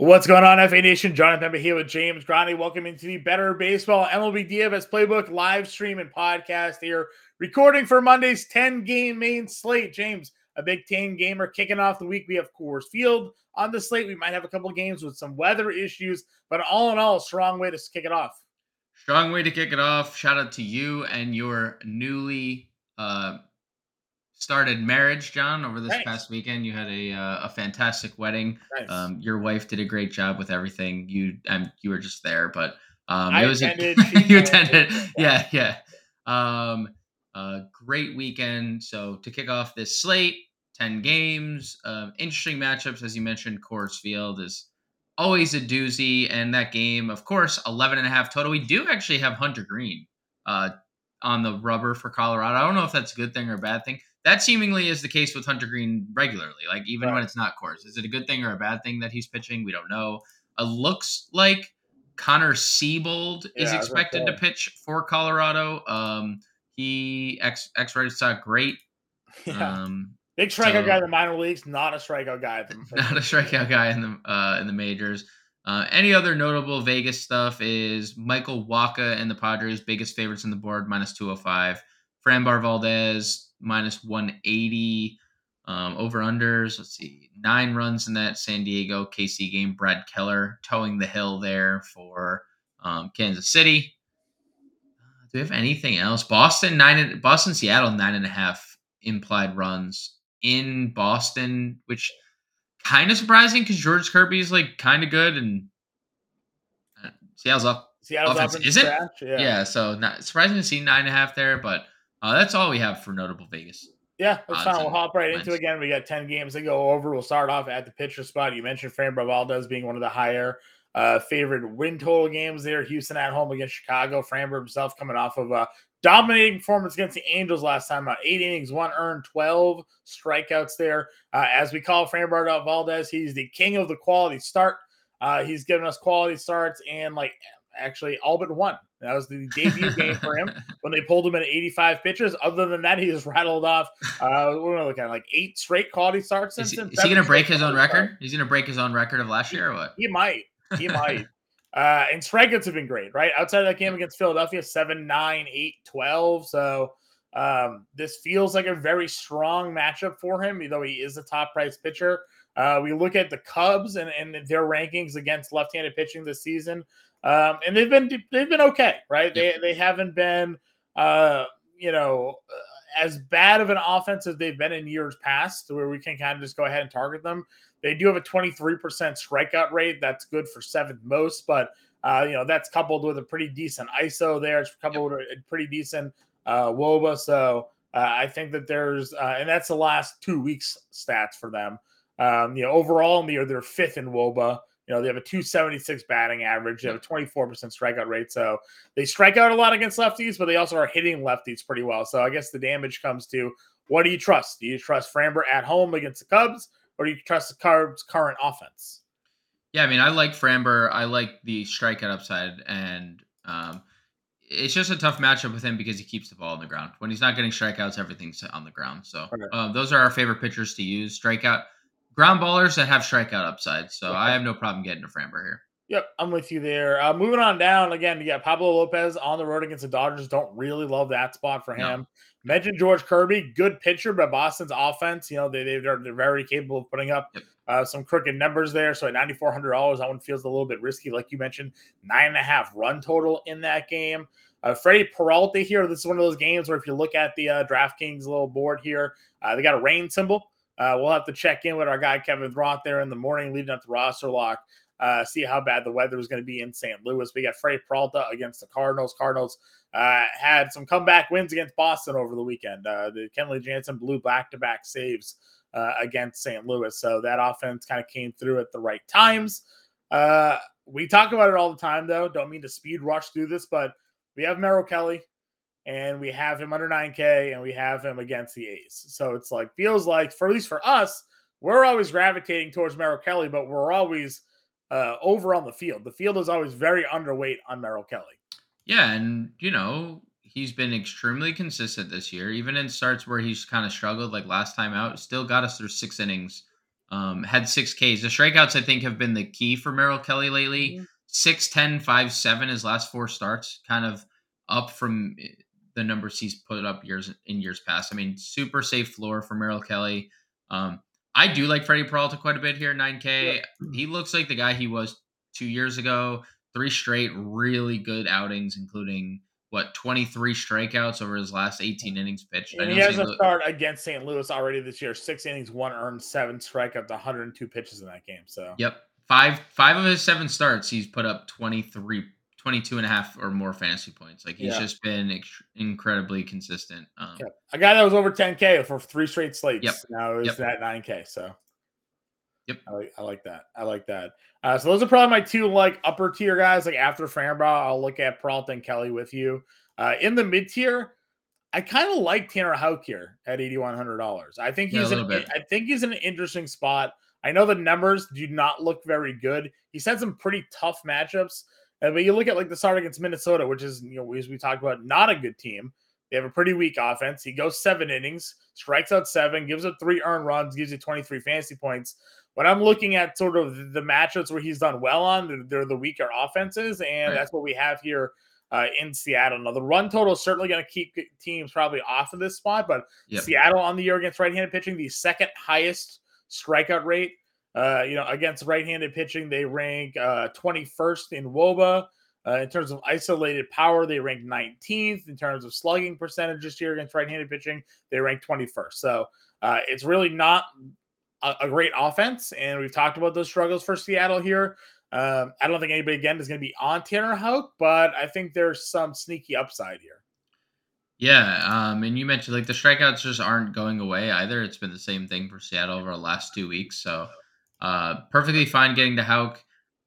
What's going on, FA Nation? Jonathan here with James Grande. Welcome into the Better Baseball MLB DFS Playbook live stream and podcast here. Recording for Monday's 10 game main slate. James, a big 10 gamer kicking off the week. We have Coors Field on the slate. We might have a couple games with some weather issues, but all in all, strong way to kick it off. Strong way to kick it off. Shout out to you and your newly uh, started marriage, John, over this past weekend. You had a uh, a fantastic wedding. Nice. Um, your wife did a great job with everything. You um, you were just there, but um, it was attended, a, you attended. Yeah, yeah. Um, a great weekend. So to kick off this slate, ten games, uh, interesting matchups as you mentioned. Coors Field is always a doozy, and that game, of course, 11 and a half total. We do actually have Hunter Greene. uh, on the rubber for Colorado. I don't know if that's a good thing or a bad thing that seemingly is the case with Hunter Greene regularly. Like even right. when it's not Coors, is it a good thing or a bad thing that he's pitching? We don't know. It looks like Connor Seabold yeah, is expected to pitch for Colorado. Um, he ex ex Red Sox great. Yeah. Um, Big strikeout so, guy in the minor leagues, not a strikeout guy. Not a strikeout guy in the uh, in the majors. Uh, any other notable Vegas stuff is Michael Wacha and the Padres, biggest favorites in the board, minus 205. Framber Valdez, minus 180. Um, over unders, let's see, nine runs in that San Diego KC game. Brad Keller towing the hill there for um, Kansas City. Uh, do we have anything else? Boston nine, Boston Seattle nine and a half implied runs in Boston, which kind of surprising because George Kirby is like kind of good and uh, Seattle's up. Seattle's offense, up is it? Yeah. yeah, so not surprising to see nine and a half there, but uh, that's all we have for notable Vegas. Yeah, that's fine. We'll hop right into it again. We got 10 games to go over. We'll start off at the pitcher spot. You mentioned Framber Valdez being one of the higher uh, favorite win total games there. Houston at home against Chicago. Framber himself coming off of a dominating performance against the Angels last time. Eight innings, one earned, 12 strikeouts there. Uh, as we call Framber Valdez, he's the king of the quality start. Uh, he's given us quality starts and like actually all but one. That was the debut game for him when they pulled him in 85 pitches. Other than that, he just rattled off. Uh, what are we looking at? Like eight straight quality starts. Since is he, is he going to break his own record? He's going to break his own record of last year, or what? He might. He might. Uh, and strikeouts have been great, right? Outside of that game against Philadelphia, 7, 9, 8, 12. So um, this feels like a very strong matchup for him, even though he is a top price pitcher. Uh, we look at the Cubs and, and their rankings against left handed pitching this season. Um, and they've been they've been okay, right? They they haven't been uh, you know uh, as bad of an offense as they've been in years past, where we can kind of just go ahead and target them. They do have a 23% strikeout rate. That's good for seventh most, but uh, you know that's coupled with a pretty decent ISO there. It's coupled with a pretty decent uh, WOBA. So uh, I think that there's, uh, and that's the last two weeks stats for them. Um, you know, overall in the year, they're fifth in WOBA. You know, they have a 276 batting average. They have a 24% strikeout rate. So they strike out a lot against lefties, but they also are hitting lefties pretty well. So I guess the damage comes to what do you trust? Do you trust Framber at home against the Cubs, or do you trust the Cubs' current offense? Yeah, I mean, I like Framber. I like the strikeout upside, and um, it's just a tough matchup with him because he keeps the ball on the ground. When he's not getting strikeouts, everything's on the ground. So okay. um, those are our favorite pitchers to use. Strikeout ground ballers that have strikeout upside. So I have no problem getting to Framber here. Yep, I'm with you there. Uh, moving on down again, got Pablo Lopez on the road against the Dodgers. Don't really love that spot for him. No. Mentioned George Kirby, good pitcher, but Boston's offense, you know, they, they they're, they're very capable of putting up yep. uh, some crooked numbers there. So at ninety four hundred dollars, that one feels a little bit risky, like you mentioned. Nine and a half run total in that game. Uh, Freddie Peralta here. This is one of those games where if you look at the uh, DraftKings little board here, uh, they got a rain symbol. Uh, we'll have to check in with our guy Kevin Roth there in the morning leading up to roster lock. Uh, see how bad the weather is going to be in St. Louis. We got Freddie Peralta against the Cardinals. Cardinals uh, had some comeback wins against Boston over the weekend. Uh, the Kenley Jansen blew back to back saves uh, against St. Louis. So that offense kind of came through at the right times. Uh, we talk about it all the time, though. Don't mean to speed rush through this, but we have Merrill Kelly and we have him under 9K and we have him against the A's. So it's like, feels like, for at least for us, we're always gravitating towards Merrill Kelly, but we're always uh, over on the field. The field is always very underweight on Merrill Kelly. Yeah. And, you know, he's been extremely consistent this year, even in starts where he's kind of struggled, like last time out, still got us through six innings Um, had six Ks. The strikeouts, I think, have been the key for Merrill Kelly lately. Mm-hmm. 6, 10, 5, 7 his last four starts, kind of up from the numbers he's put up years in years past. I mean, super safe floor for Merrill Kelly. Um, I do like Freddie Peralta quite a bit here, 9K. Yeah. He looks like the guy he was two years ago. Three straight really good outings, including what 23 strikeouts over his last 18 innings pitched. And he has a start against St. Louis already this year. Six innings, one earned, seven strikeouts, 102 pitches in that game. So yep, five five of his seven starts, he's put up 23 22 and a half or more fantasy points. Like he's yeah. just been ex- incredibly consistent. Um, yep. A guy that was over 10K for three straight slates. Yep. Now is yep. at 9K. So, yep. I like, I like that. I like that. Uh, so those are probably my two like upper tier guys. Like after Framber, I'll look at Peralta and Kelly with you. Uh, in the mid tier, I kind of like Tanner Houck here at eighty one hundred dollars. I think he's yeah, an, I think he's in an interesting spot. I know the numbers do not look very good. He's had some pretty tough matchups. And but you look at like the start against Minnesota, which is you know as we talked about, not a good team. They have a pretty weak offense. He goes seven innings, strikes out seven, gives up three earned runs, gives you 23 fantasy points. When I'm looking at sort of the matchups where he's done well on, they're the weaker offenses, and right. that's what we have here uh, in Seattle. Now, the run total is certainly going to keep teams probably off of this spot, but yep. Seattle on the year against right-handed pitching, the second highest strikeout rate uh, you know, against right-handed pitching, they rank uh, 21st in WOBA. Uh, in terms of isolated power, they rank 19th. In terms of slugging percentages here against right-handed pitching, they rank 21st. So uh, it's really not a, a, great offense, and we've talked about those struggles for Seattle here. Um, I don't think anybody again is going to be on Tanner Houck, but I think there's some sneaky upside here. Yeah, um, and you mentioned like the strikeouts just aren't going away either. It's been the same thing for Seattle over the last two weeks. So uh, perfectly fine getting to Houck.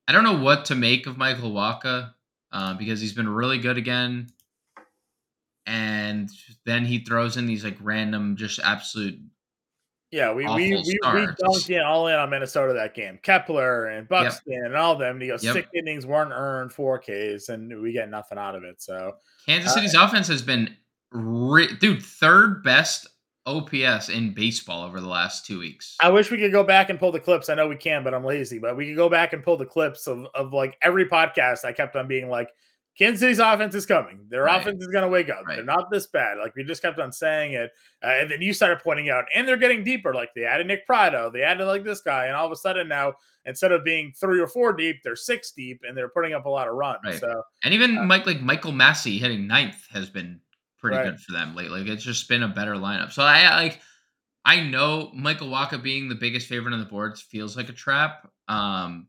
I don't know what to make of Michael Wacha uh, because he's been really good again. And then he throws in these like random, just absolute. Yeah, we we, we, we dunked in all in on Minnesota that game. Kepler and Buxton yep. and all of them. And he goes yep. six innings, weren't earned, four Ks, and we get nothing out of it. So Kansas uh, City's uh, offense has been, re- dude, third best OPS in baseball over the last two weeks. I wish we could go back and pull the clips. I know we can, but I'm lazy. But we could go back and pull the clips of, of like every podcast. I kept on being like, Kansas City's offense is coming. Their right. offense is going to wake up. Right. They're not this bad. Like we just kept on saying it, uh, and then you started pointing out, and they're getting deeper. Like they added Nick Pratto, they added like this guy, and all of a sudden now, instead of being three or four deep, they're six deep, and they're putting up a lot of runs. Right. So and even uh, Mike like Michael Massey hitting ninth has been pretty good for them lately. Like it's just been a better lineup. So I like I know Michael Wacha being the biggest favorite on the boards feels like a trap. Um,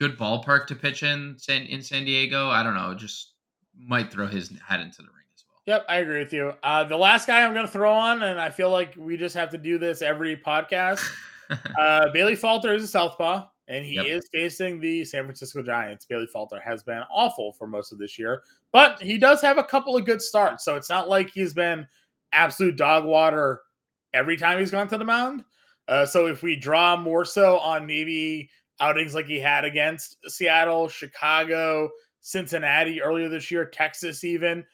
good ballpark to pitch in San, in San Diego. I don't know, just might throw his hat into the ring as well. Yep, I agree with you. Uh, the last guy I'm going to throw on, and I feel like we just have to do this every podcast. uh, Bailey Falter is a southpaw, and he yep. is facing the San Francisco Giants. Bailey Falter has been awful for most of this year, but he does have a couple of good starts, so it's not like he's been absolute dog water every time he's gone to the mound. Uh, so if we draw more so on maybe outings like he had against Seattle, Chicago, Cincinnati earlier this year, Texas, even.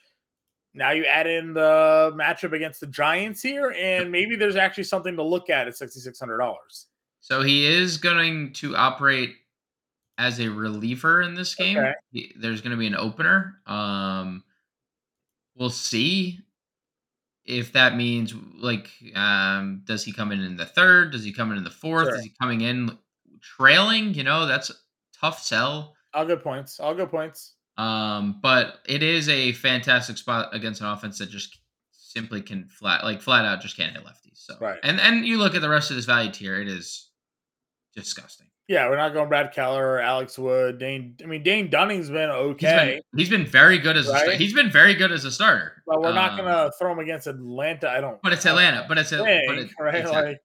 Now you add in the matchup against the Giants here, and maybe there's actually something to look at at $6,600. So he is going to operate as a reliever in this game. Okay. There's going to be an opener. Um, we'll see if that means like um does he come in in the third does he come in in the fourth sure. is he coming in trailing you know that's tough sell all good points all good points um but it is a fantastic spot against an offense that just simply can flat like flat out just can't hit lefties so right and and you look at the rest of this value tier it is disgusting yeah, we're not going Brad Keller or Alex Wood. Dane, I mean Dane Dunning's been okay. he's been, he's been very good as right? a he's been very good as a starter. But we're um, not gonna throw him against Atlanta. I don't. But it's Atlanta. But it's but it, right. like,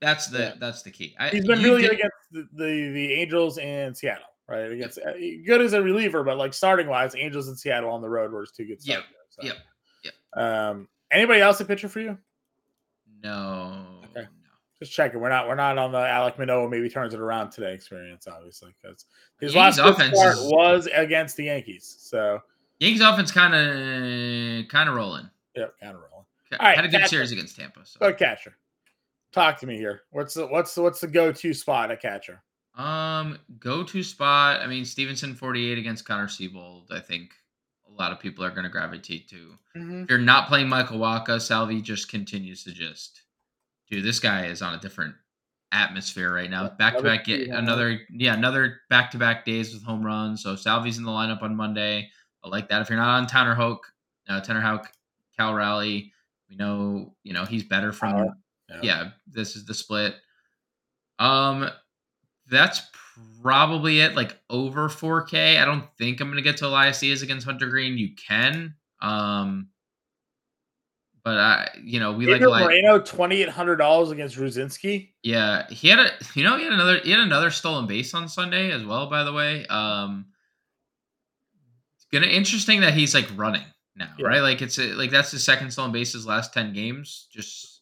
that's the yeah. that's the key. I, he's been really did, good against the, the, the Angels and Seattle. Right against uh, good as a reliever, but like starting wise, Angels and Seattle on the road were his two good Yeah. Yep. Yep. Um. Anybody else a pitcher for you? No. Just checking. We're not we're not on the Alek Manoah maybe turns it around today experience, obviously, because his Yankees last offense is, was against the Yankees. So Yankees offense kind of kind of rolling. Yeah, kind of rolling. All right, had a good catcher. series against Tampa. So. Go catcher. Talk to me here. What's the what's the what's the go to spot at catcher? Um, go to spot. I mean, Stephenson forty eight against Connor Seabold. I think a lot of people are going to gravitate to. Mm-hmm. If you're not playing Michael Wacha, Salvi just continues to just, dude, this guy is on a different atmosphere right now. Back to back, get another yeah, another back to back days with home runs. So Salvi's in the lineup on Monday. I like that. If you're not on Tanner Houck, uh, Tanner Houck, Cal Raleigh, we know you know he's better from. Yeah. yeah, this is the split. Um, that's probably it. Like over 4K. I don't think I'm gonna get to Elias Diaz against Hunter Greene. You can. Um, but I, you know, we Gabriel like Moreno twenty eight hundred dollars against Rucinski. Yeah, he had a, you know, he had another, he had another stolen base on Sunday as well. By the way, um, it's gonna interesting that he's like running now, yeah. right? Like it's a, like that's the second stolen bases last ten games. Just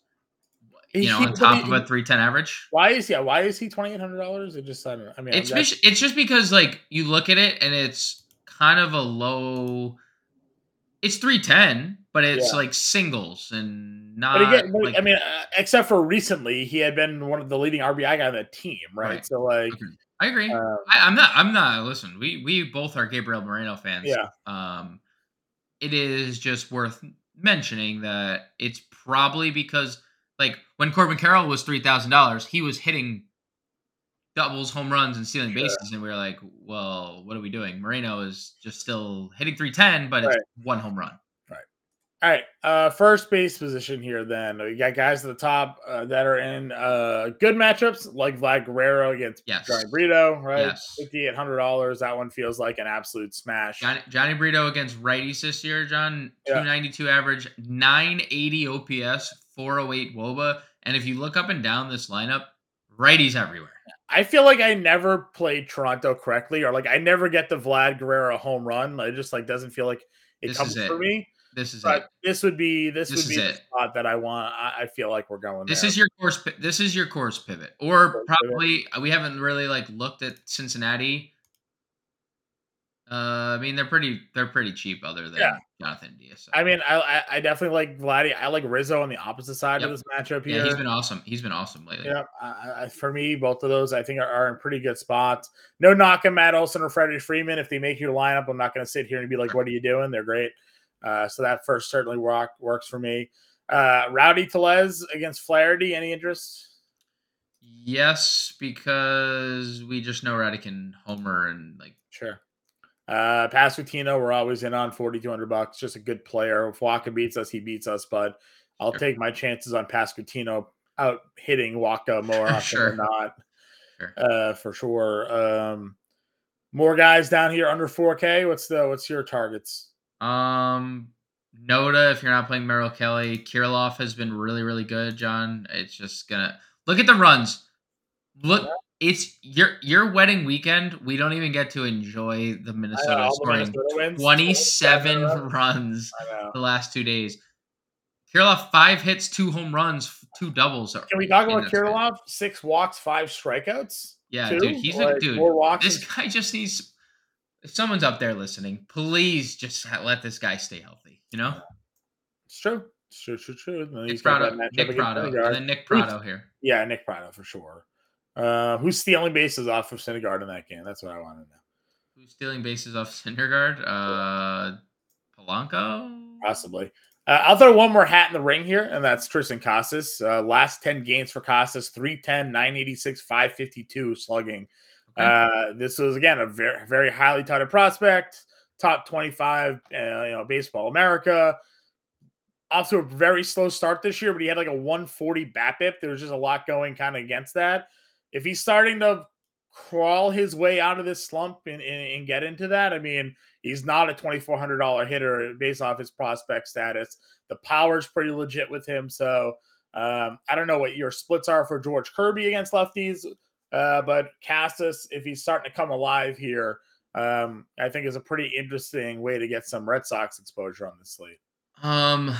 you know, on top of a three ten average. Why is yeah? Why is he twenty eight hundred dollars? It just I don't know. I mean, it's just, it's just because like you look at it and it's kind of a low. It's three ten but it's yeah. like singles and not. But again, like, I mean, uh, except for recently, he had been one of the leading RBI guy on the team, right? right. So like, okay. I agree. Um, I, am not. I'm not. Listen, we we both are Gabriel Moreno fans. Yeah. Um, it is just worth mentioning that it's probably because like when Corbin Carroll was three thousand dollars, he was hitting doubles, home runs, and stealing bases, and we were like, well, what are we doing? Moreno is just still hitting three ten, but right. it's one home run. All right, uh, first base position here. Then we got guys at the top uh, that are in uh, good matchups, like Vlad Guerrero against yes. Jhony Brito, right? Yes. Fifty eight hundred dollars. That one feels like an absolute smash. Jhony, Jhony Brito against righties this year, John. Two ninety two yeah. average, nine eighty OPS, four oh eight WOBA. And if you look up and down this lineup, righties everywhere. I feel like I never played Toronto correctly, or like I never get the Vlad Guerrero home run. It just like doesn't feel like it this comes for me. This is but it. This would be this, this would be the spot that I want. I, I feel like we're going. This there. is your course. This is your Coors pivot, or Coors probably pivot. we haven't really like looked at Cincinnati. Uh, I mean they're pretty they're pretty cheap other than yeah. Jonathan Diaz. So. I mean I I definitely like Vladdy. I like Rizzo on the opposite side yep. of this matchup here. Yeah, he's been awesome. He's been awesome lately. Yeah, I, for me, both of those I think are, are in pretty good spots. No knock knocking Matt Olson or Freddie Freeman if they make your lineup. I'm not going to sit here and be like, "What are you doing?" They're great. Uh, so that first certainly rock, works for me. Uh, Rowdy Tellez against Flaherty. Any interest? Yes, because we just know Rowdy can homer and like sure. Uh, we're always in on forty two hundred bucks. Just a good player. If Wacha beats us, he beats us. But I'll sure. take my chances on Pasquantino out hitting Wacha more often sure. than not. Sure. Uh, for sure. Um, more guys down here under four K. What's the what's your targets? Um, Noda, if you're not playing Merrill Kelly, Kirilloff has been really, really good, John. It's just gonna look at the runs. Look, it's your your wedding weekend. We don't even get to enjoy the Minnesota know, scoring the 27 runs the last two days. Kirilloff five hits, two home runs, two doubles. Can we talk about Kirilloff? Six walks, five strikeouts. Yeah, two? dude, he's like, a dude. This guy just needs if someone's up there listening, please just let this guy stay healthy. You know, it's true. It's true. True. True. Nick Pratto. Nick Pratto. And then Nick Pratto here. Yeah, Nick Pratto for sure. Uh, who's stealing bases off of Syndergaard in that game? That's what I want to know. Who's stealing bases off Syndergaard? Uh, Polanco. Possibly. Uh, I'll throw one more hat in the ring here, and that's Triston Casas. Uh, last 10 games for Casas 310, 986, 552 slugging. Uh, this was again a very very highly touted prospect, top 25, uh, you know, baseball America. Also a very slow start this year, but he had like a 140 BABIP. There was just a lot going kind of against that. If he's starting to crawl his way out of this slump and, and, and get into that, I mean, he's not a $2,400 hitter based off his prospect status. The power's pretty legit with him. So um, I don't know what your splits are for George Kirby against lefties. Uh, but Casas, if he's starting to come alive here, um, I think is a pretty interesting way to get some Red Sox exposure on the slate. Um,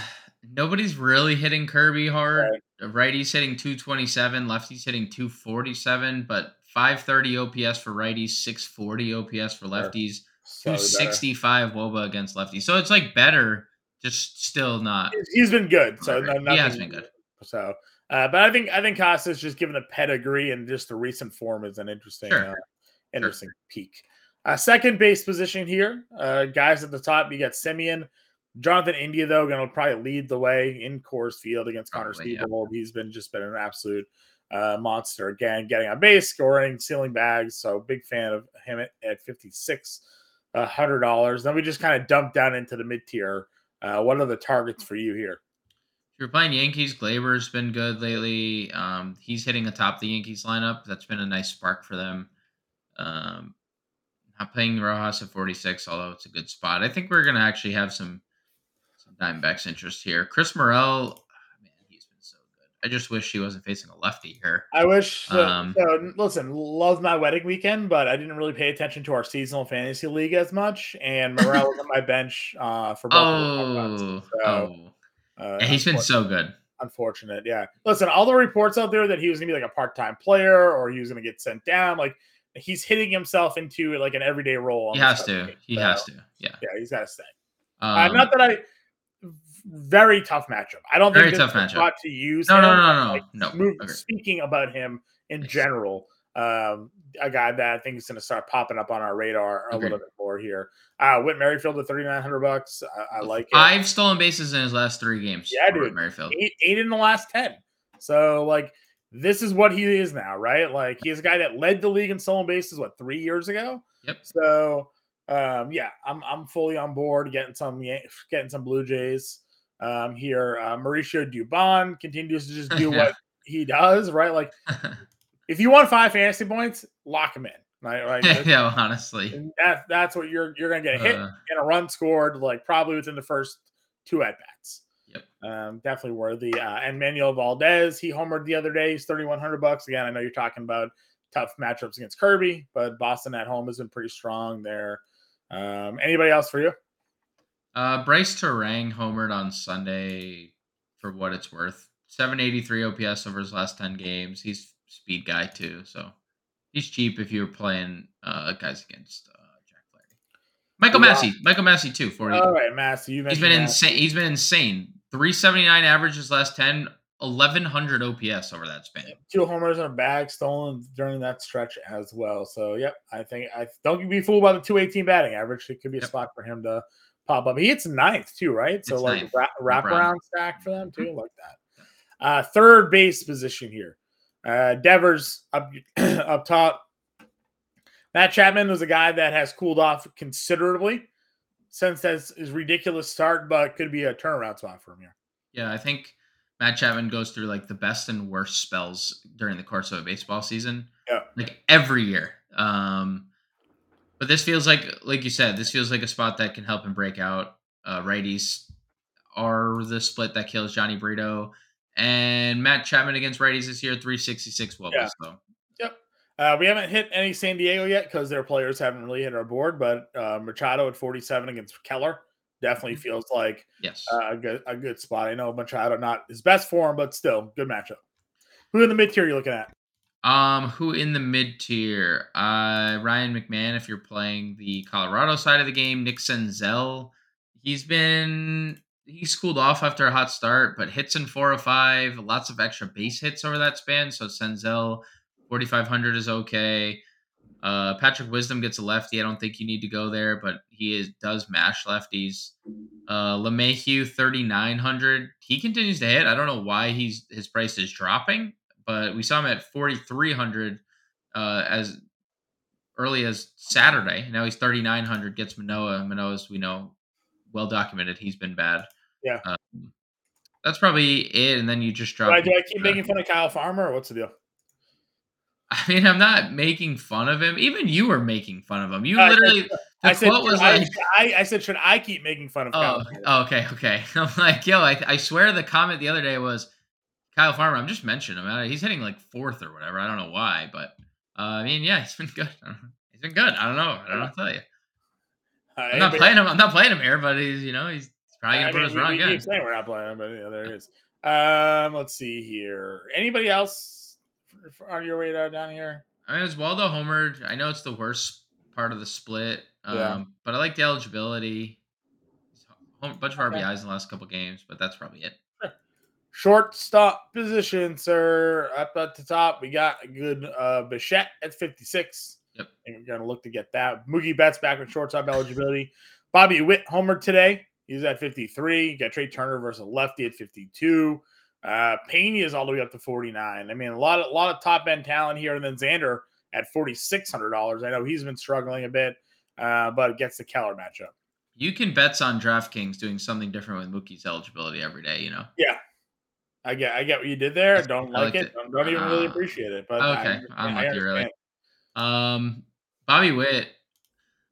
nobody's really hitting Kirby hard. Right. Righties hitting 227, lefties hitting 247, but 530 OPS for righties, 640 OPS for lefties, so 265 WOBA against lefties. So it's like better, just still not. He's been good. So no, he has been good. So Uh, but I think I think Casas just given the pedigree and just the recent form is an interesting sure. uh, interesting sure. peak. Uh, second base position here, uh, guys at the top. You got Semien, Jonathan India though, going to probably lead the way in Coors Field against Connor Seabold. Yeah. He's been just been an absolute uh, monster again, getting on base, scoring, sealing bags. So big fan of him at, at fifty six hundred dollars. Then we just kind of dump down into the mid tier. Uh, what are the targets for you here? If you're playing Yankees, Gleyber's been good lately. Um, he's hitting atop the Yankees lineup. That's been a nice spark for them. Um, not playing Rojas at 46, although it's a good spot. I think we're gonna actually have some some Diamondbacks interest here. Chris Morel, man, he's been so good. I just wish he wasn't facing a lefty here. I wish. So, um, so, listen, love my wedding weekend, but I didn't really pay attention to our seasonal fantasy league as much. And Morel was on my bench uh, for both. Oh, so, oh. Uh, yeah, he's been so good. Unfortunate, yeah. Listen, all the reports out there that he was gonna be like a part-time player or he was gonna get sent down, like he's hitting himself into like an everyday role. He has to. Game. He so, has to. Yeah. Yeah, he's got to stay. Uh, um, uh, not that I. Very tough matchup. I don't think this tough matchup. to use. No, him, no, no, no, like, no. Move, speaking about him in yes. general, um, a guy that I think is going to start popping up on our radar a little bit more here. Uh, Whit Merrifield at thirty nine hundred bucks. I, I, like it. Five stolen bases in his last three games. Yeah, dude. Merrifield eight, eight in the last ten. So like this is what he is now, right? Like he's a guy that led the league in stolen bases what three years ago. Yep. So um, yeah, I'm I'm fully on board getting some getting some Blue Jays um, here. Uh, Mauricio Dubon continues to just do what he does, right? Like if you want five fantasy points, lock him in. Right, right. yeah, honestly, that, that's what you're you're gonna get a hit uh, and a run scored like probably within the first two at bats. Yep. Um, definitely worthy. Uh, and Manuel Valdez, he homered the other day. He's 3,100 bucks. Again, I know you're talking about tough matchups against Kirby, but Boston at home has been pretty strong there. Um, anybody else for you? Uh, Brice Turang homered on Sunday for what it's worth. 783 OPS over his last 10 games. He's speed guy too, so he's cheap if you're playing uh, guys against uh, Jack Flaherty. Michael wow. Massey, Michael Massey too. For all right, Massey. You he's been Massey. insane. He's been insane. 379 average averages last 10, 1100 OPS over that span. Two homers and a bag stolen during that stretch as well. So, yep, I think I don't be fooled by the 218 batting average. It could be a yep. spot for him to pop up. He hits ninth too, right? So, it's like wrap, wrap around stack for them too, like that. Uh, third base position here. Uh, Devers up up top. Matt Chapman was a guy that has cooled off considerably since that's his ridiculous start, but could be a turnaround spot for him here. Yeah, I think Matt Chapman goes through like the best and worst spells during the course of a baseball season. Yeah. Like every year. Um but this feels like like you said, this feels like a spot that can help him break out. Uh righties are the split that kills Jhony Brito. And Matt Chapman against righties this year, 366 wobbles. Yeah. So uh, we haven't hit any San Diego yet because their players haven't really hit our board, but uh, Machado at 47 against Keller definitely mm-hmm. feels like yes uh, a good a good spot. I know Machado not his best form, but still good matchup. Who in the mid tier are you looking at? Um, who in the mid tier? Uh, Ryan McMahon. If you're playing the Colorado side of the game, Nick Senzel. He's been he's cooled off after a hot start, but hits in four or five, lots of extra base hits over that span. So Senzel 4,500 is okay. Uh, Patrick Wisdom gets a lefty. I don't think you need to go there, but he is does mash lefties. Uh, LeMahieu 3,900. He continues to hit. I don't know why he's his price is dropping, but we saw him at 4,300 uh, as early as Saturday. Now he's 3,900. Gets Manoah. Manoah's we know well documented. He's been bad. Yeah. Um, that's probably it. And then you just drop. Do I, do I keep making fun of Kyle Farmer, or what's the deal? I mean, I'm not making fun of him. Even you were making fun of him. You literally. I said, I said, was like, I, I, said, should I keep making fun of? Oh, oh okay, okay. I'm like, yo, I, I swear the comment the other day was Kyle Farmer. I'm just mentioning him. He's hitting like fourth or whatever. I don't know why, but uh, I mean, yeah, he's been good. He's been good. I don't know. I don't know to tell you. Uh, I'm not playing him. I'm not playing him here, but he's you know he's probably gonna I put us wrong again. Saying we're not playing him, but yeah, there he is. Um, let's see here. Anybody else on your radar down here? I mean, Waldo Homer. I know it's the worst part of the split, um, yeah. but I like the eligibility. A bunch of RBIs in the last couple games, but that's probably it. Shortstop position, sir. Up at the top, we got a good uh, Bichette at 56. Yep. And we're going to look to get that. Mookie Betts back with shortstop eligibility. Bobby Witt, homer today. He's at 53. You got Trea Turner versus lefty at 52. Uh, Pena is all the way up to 49. I mean, a lot of a lot of top end talent here, and then Xander at forty six hundred dollars. I know he's been struggling a bit, uh, but gets the Keller matchup. You can bets on DraftKings doing something different with Mookie's eligibility every day. You know. Yeah, I get I get what you did there. Don't like it. it. Don't, don't, even uh, really appreciate it. But okay, I, am with you really. Um, Bobby Witt.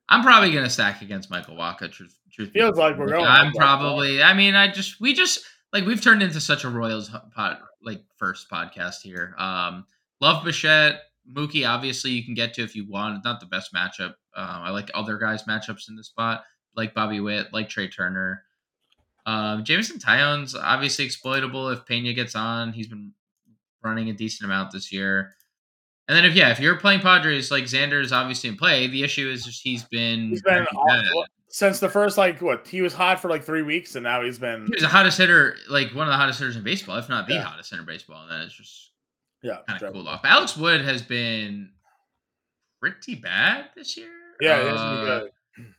I'm probably gonna stack against Michael Wacha. Truth, truth feels like we're going. I'm probably. I mean, I just we just like we've turned into such a Royals pod like first podcast here. Um, love Bichette. Mookie, obviously, you can get to if you want. Not the best matchup. Um, I like other guys' matchups in the spot, like Bobby Witt, like Trea Turner. Um, Jameson Taillon's obviously exploitable if Pena gets on. He's been running a decent amount this year. And then if yeah, if you're playing Padres, like Xander is obviously in play. The issue is just he's been, he's been since the first like what he was hot for like three weeks, and now he's been he was the hottest hitter, like one of the hottest hitters in baseball, if not the yeah. hottest hitter in baseball. And then it's just yeah, kind of cooled off. Alex Wood has been pretty bad this year. Yeah, uh,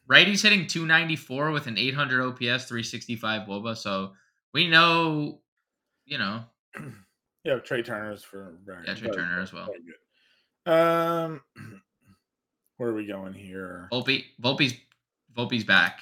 righty's hitting 294 with an 800 OPS, 365 WOBA. So we know, you know. Yeah, Trea Turner's for very, yeah, Trea Turner as well. Um, where are we going here? Volpe, Volpe's Volpe's back.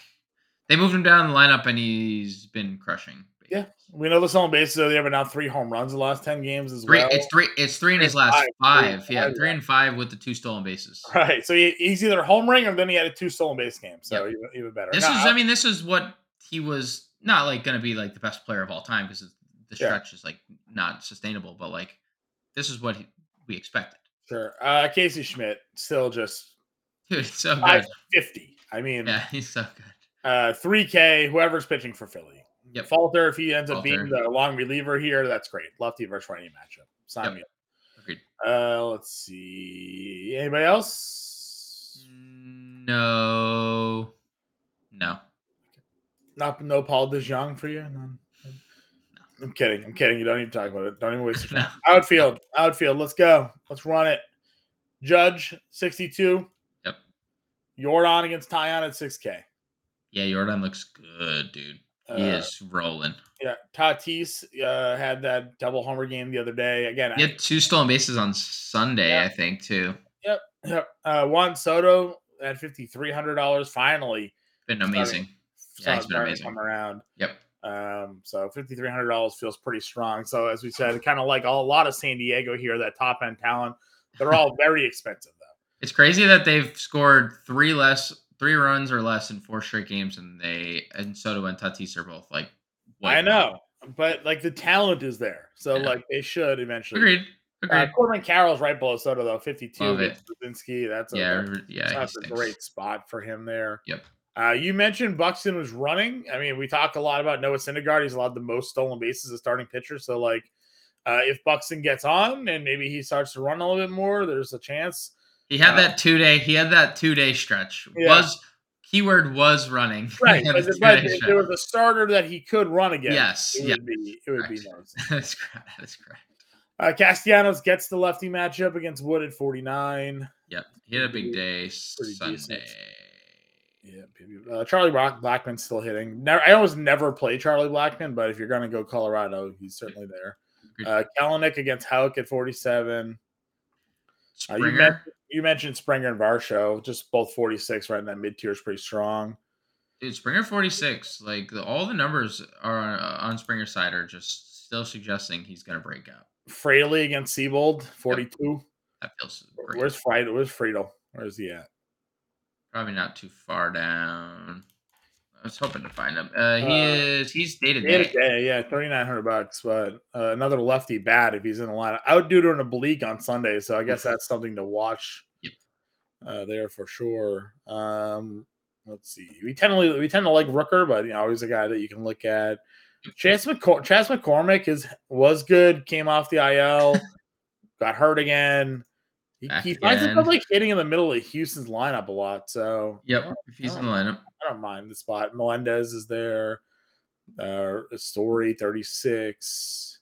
They moved him down the lineup, and he's been crushing. Yeah, we know the stolen bases are there, but now three home runs the last ten games as three, well. It's three. It's three in his last five. five. Three, yeah, five, three and five with the two stolen bases. Right. So he, he's either home homering or then he had a two stolen base game. So yep. even, even, better. This is. I mean, this is what he was not like going to be like the best player of all time because the stretch yeah. is like not sustainable. But like, this is what he, we expected. Sure. Uh, Casey Schmidt still just dude, so good. Fifty. I mean, yeah, he's so good. Uh, 3K, whoever's pitching for Philly. Yep. Falter, if he ends up being the long reliever here, that's great. Lefty versus righty matchup. Sign yep. me up. Agreed. Uh, let's see. Anybody else? No. No. Not no Paul DeJong for you. No. I'm kidding. I'm kidding. You don't even talk about it. Don't even waste your time. no. Outfield. Outfield. Let's go. Let's run it. Judge 62. Yordan against Taillon at 6K. Yeah, Yordan looks good, dude. He uh, is rolling. Yeah, Tatis uh, had that double homer game the other day. Again, he had two stolen bases on Sunday, yeah. I think, too. Yep, yep. Uh, Juan Soto at fifty three hundred dollars. Finally, been amazing. Starting, yeah, he's been amazing. Come around. Yep. Um, so fifty three hundred dollars feels pretty strong. So as we said, kind of like a lot of San Diego here, that top end talent. They're all very expensive. It's crazy that they've scored three less, three runs or less in four straight games, and they and Soto and Tatis are both like. I know, but like the talent is there, so yeah. like they should eventually. Agreed. Uh, Agreed. Uh, Corbin Carroll's right below Soto though, fifty-two. Love it. Rucinski, that's a, yeah, yeah, that's a great spot for him there. Yep. Uh, you mentioned Buxton was running. I mean, we talked a lot about Noah Syndergaard. He's allowed the most stolen bases as starting pitcher. So, like, uh, if Buxton gets on and maybe he starts to run a little bit more, there's a chance he had that two day. He had that two day stretch. Yeah. Was keyword was running. Right, but, but if there was a starter that he could run again, yes, it yeah. would be it would correct. be nice. that's correct. That's correct. Uh, Castellanos gets the lefty matchup against Wood at 49. Yep, he had a big day Sunday. Decent. Yeah, uh, Charlie Blackmon's still hitting. Never, I almost never play Charlie Blackmon, but if you're going to go Colorado, he's certainly there. Uh, Kelenic against Houck at 47. Uh, you, mentioned, you, mentioned, Springer and Varsho, just both 46 right in that mid tier is pretty strong. Dude, Springer 46, like the, all the numbers are uh, on Springer's side are just still suggesting he's going to break out. Fraley against Seabold, 42. Yep. That feels great. Where's Friday? Where's Friedl? Where's he at? Probably not too far down. I was hoping to find him. Uh, he uh, is he's day to day. yeah, thirty nine hundred bucks. But uh, another lefty bat if he's in the lineup. I would do it in a bleak on Sunday, so I guess that's something to watch. Yep. Uh, there for sure. Um, let's see. We tend to we tend to like Rooker, but you know, always a guy that you can look at. Chas, McCor- Chas McCormick is was good. Came off the IL, got hurt again. He, he finds himself like hitting in the middle of Houston's lineup a lot. So yep, if he's in the lineup, I don't mind the spot. Melendez is there. Uh, Story 36.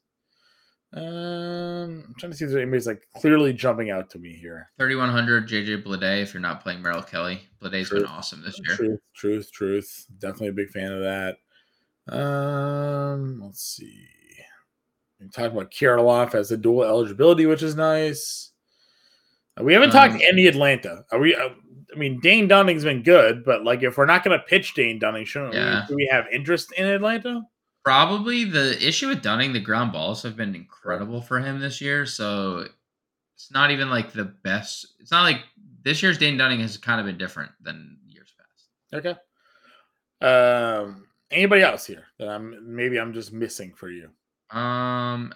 Um, I'm trying to see if there's anybody's like clearly jumping out to me here. 3100 JJ Bleday. If you're not playing Merrill Kelly, Bleday's been awesome this year. Truth, truth, truth. Definitely a big fan of that. Um, let's see. We talked about Kirilloff as a dual eligibility, which is nice. We haven't um, talked any Atlanta. Are we? Uh, I mean, Dane Dunning's been good, but like if we're not going to pitch Dane Dunning, shouldn't yeah. we? Do we have interest in Atlanta? Probably the issue with Dunning, the ground balls have been incredible for him this year. So it's not even like the best. It's not like this year's Dane Dunning has kind of been different than years past. Okay. Um, anybody else here that I'm maybe I'm just missing for you? Um,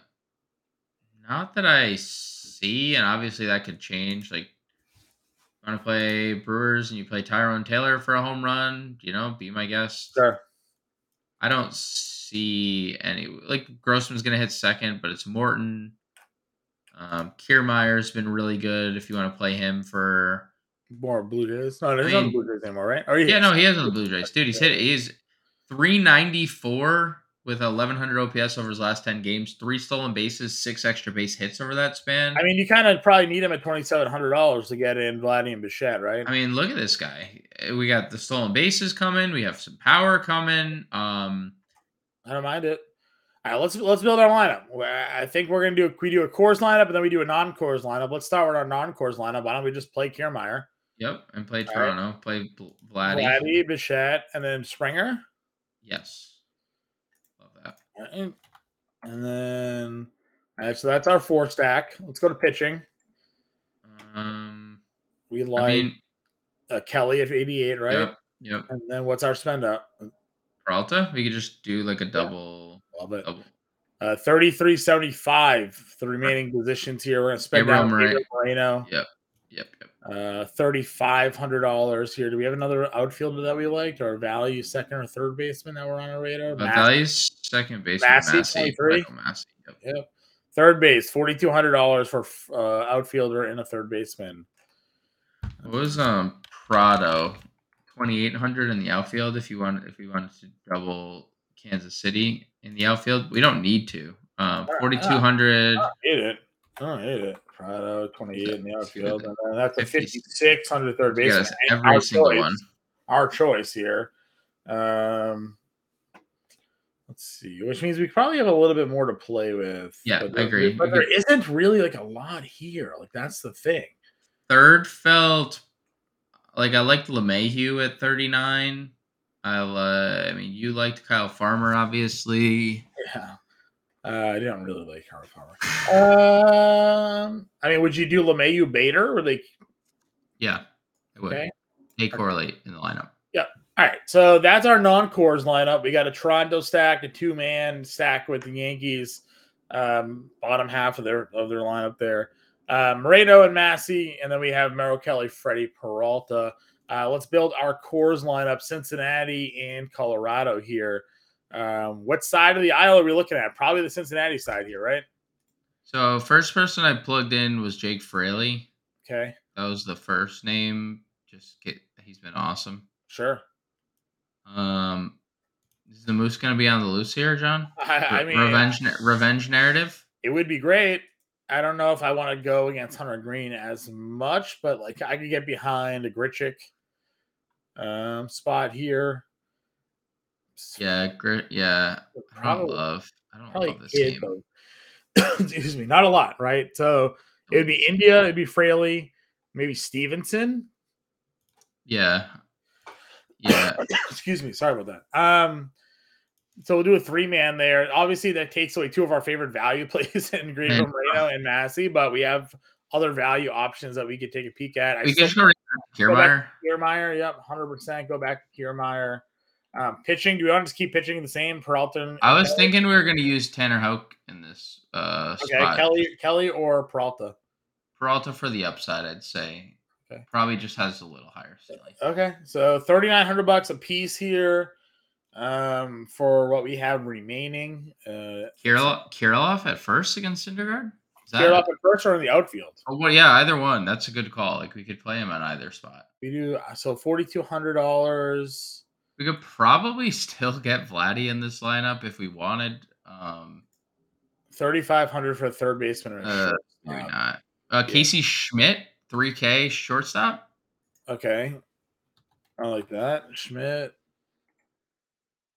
not that I see, and obviously that could change. Like, you want to play Brewers and you play Tyrone Taylor for a home run? You know, be my guest. Sure. I don't see any like Grossman's gonna hit second, but it's Morton. Um, Kiermaier's been really good if you want to play him for more Blue Jays. No, he's not the Blue Jays anymore, right? Or yeah, no, he is on the Blue Jays. Dude, he's hit he's 394 with 1100 OPS over his last 10 games, three stolen bases, six extra base hits over that span. I mean, you kind of probably need him at $2,700 to get in Vladdy and Bichette, right? I mean, look at this guy. We got the stolen bases coming. We have some power coming. Um, I don't mind it. All right, let's let's build our lineup. I think we're gonna do a, we do a Coors lineup and then we do a non-Coors lineup. Let's start with our non-Coors lineup. Why don't we just play Kiermaier? Yep, and play Toronto. Right. Play Vladdy, Vladdy, Bichette, and then Springer. Yes, love that. Right. And then, all right, so that's our four stack. Let's go to pitching. Um, we like I mean, uh, Kelly at eighty-eight, right? Yep. Yep. And then what's our spend up? Peralta? We could just do like a double. Yeah, love it. Double. Uh, 33.75 the remaining positions here. We're gonna spend Gabriel down Moreno. Yep. Yep. Yep. Uh, thirty-five hundred dollars here. Do we have another outfielder that we liked, or value second or third baseman that we're on our radar? Uh, value's second baseman. Massey, Massey, Massey. Yep. yep. Third base, forty-two hundred dollars for uh, outfielder and a third baseman. What was um Pratto? 2800 in the outfield if you want if we wanted to double Kansas City in the outfield. We don't need to. Um, 4200. I hate it. I don't hate it. Pratto 28 in the outfield, and then that's a 5600 third base. Yes, every our single choice, one. Our choice here. Um, let's see, which means we probably have a little bit more to play with. Yeah, I agree. But there isn't really like a lot here. Like that's the thing. Third felt like I liked LeMahieu at 39. I uh, I mean, you liked Kyle Farmer, obviously. Yeah. Uh, I didn't really like Kyle Farmer. Um, I mean, would you do LeMahieu Bader or like? Yeah, it would. Okay. They correlate in the lineup. Yeah. All right. So that's our non-Coors lineup. We got a Toronto stack, a two-man stack with the Yankees, um, bottom half of their of their lineup there uh, Moreno and Massey, and then we have Merrill Kelly, Freddie Peralta. Uh, let's build our cores lineup: Cincinnati and Colorado here. Um, what side of the aisle are we looking at? Probably the Cincinnati side here, right? So first person I plugged in was Jake Fraley. Okay, that was the first name. Just get he's been awesome. Sure. Um, is the moose going to be on the loose here, John? I, I mean, revenge, revenge narrative. It would be great. I don't know if I want to go against Hunter Greene as much, but like I could get behind a Grichuk um, spot here. Yeah, great. Yeah, probably, I don't love. I don't love this kid, game. Excuse me, not a lot, right? So it would be India, it'd be Fraley, maybe Stephenson. Yeah, yeah. Excuse me, sorry about that. Um, so we'll do a three man there. Obviously, that takes away two of our favorite value plays in Green Moreno and Massey, but we have other value options that we could take a peek at. I we can go Kiermaier. Kiermaier, yep, hundred percent. Go back to Kiermaier. Um, pitching, do we want to just keep pitching the same? Peralta. I was Kelly? thinking we were going to use Tanner Houck in this uh, okay, spot. Kelly, Kelly or Peralta. Peralta for the upside, I'd say. Okay. Probably just has a little higher ceiling. Okay, so thirty nine hundred bucks a piece here um, for what we have remaining. Uh, Kirilloff at first against Syndergaard? Kirilloff at first or in the outfield? Oh, well, yeah, either one. That's a good call. Like we could play him on either spot. We do uh, so forty two hundred dollars. We could probably still get Vladdy in this lineup if we wanted. Um, 3500 for a third baseman. Uh, maybe not. Uh, Casey yeah. Schmidt, 3K shortstop. Okay. I like that. Schmidt.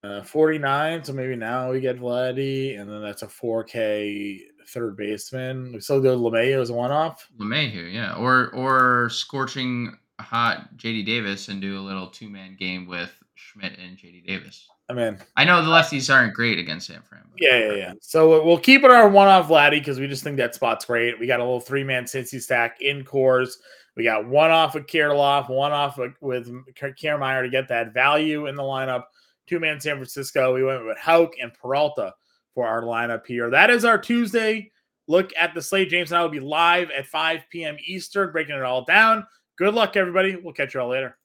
Uh, 49. So maybe now we get Vladdy, and then that's a 4K third baseman. We still go LeMahieu as a one off. LeMahieu, yeah. Or or scorching hot JD Davis and do a little two man game with Schmidt and JD Davis. I mean, I know the lefties aren't great against San Fran. Yeah, yeah, yeah. So we'll keep it our one off Vladdy because we just think that spot's great. We got a little three man Cincy stack in Coors. We got one off with Kirilloff, one off with Kiermaier to get that value in the lineup. Two man San Francisco. We went with Houck and Peralta for our lineup here. That is our Tuesday look at the slate. James and I will be live at 5 p.m. Eastern, breaking it all down. Good luck, everybody. We'll catch you all later.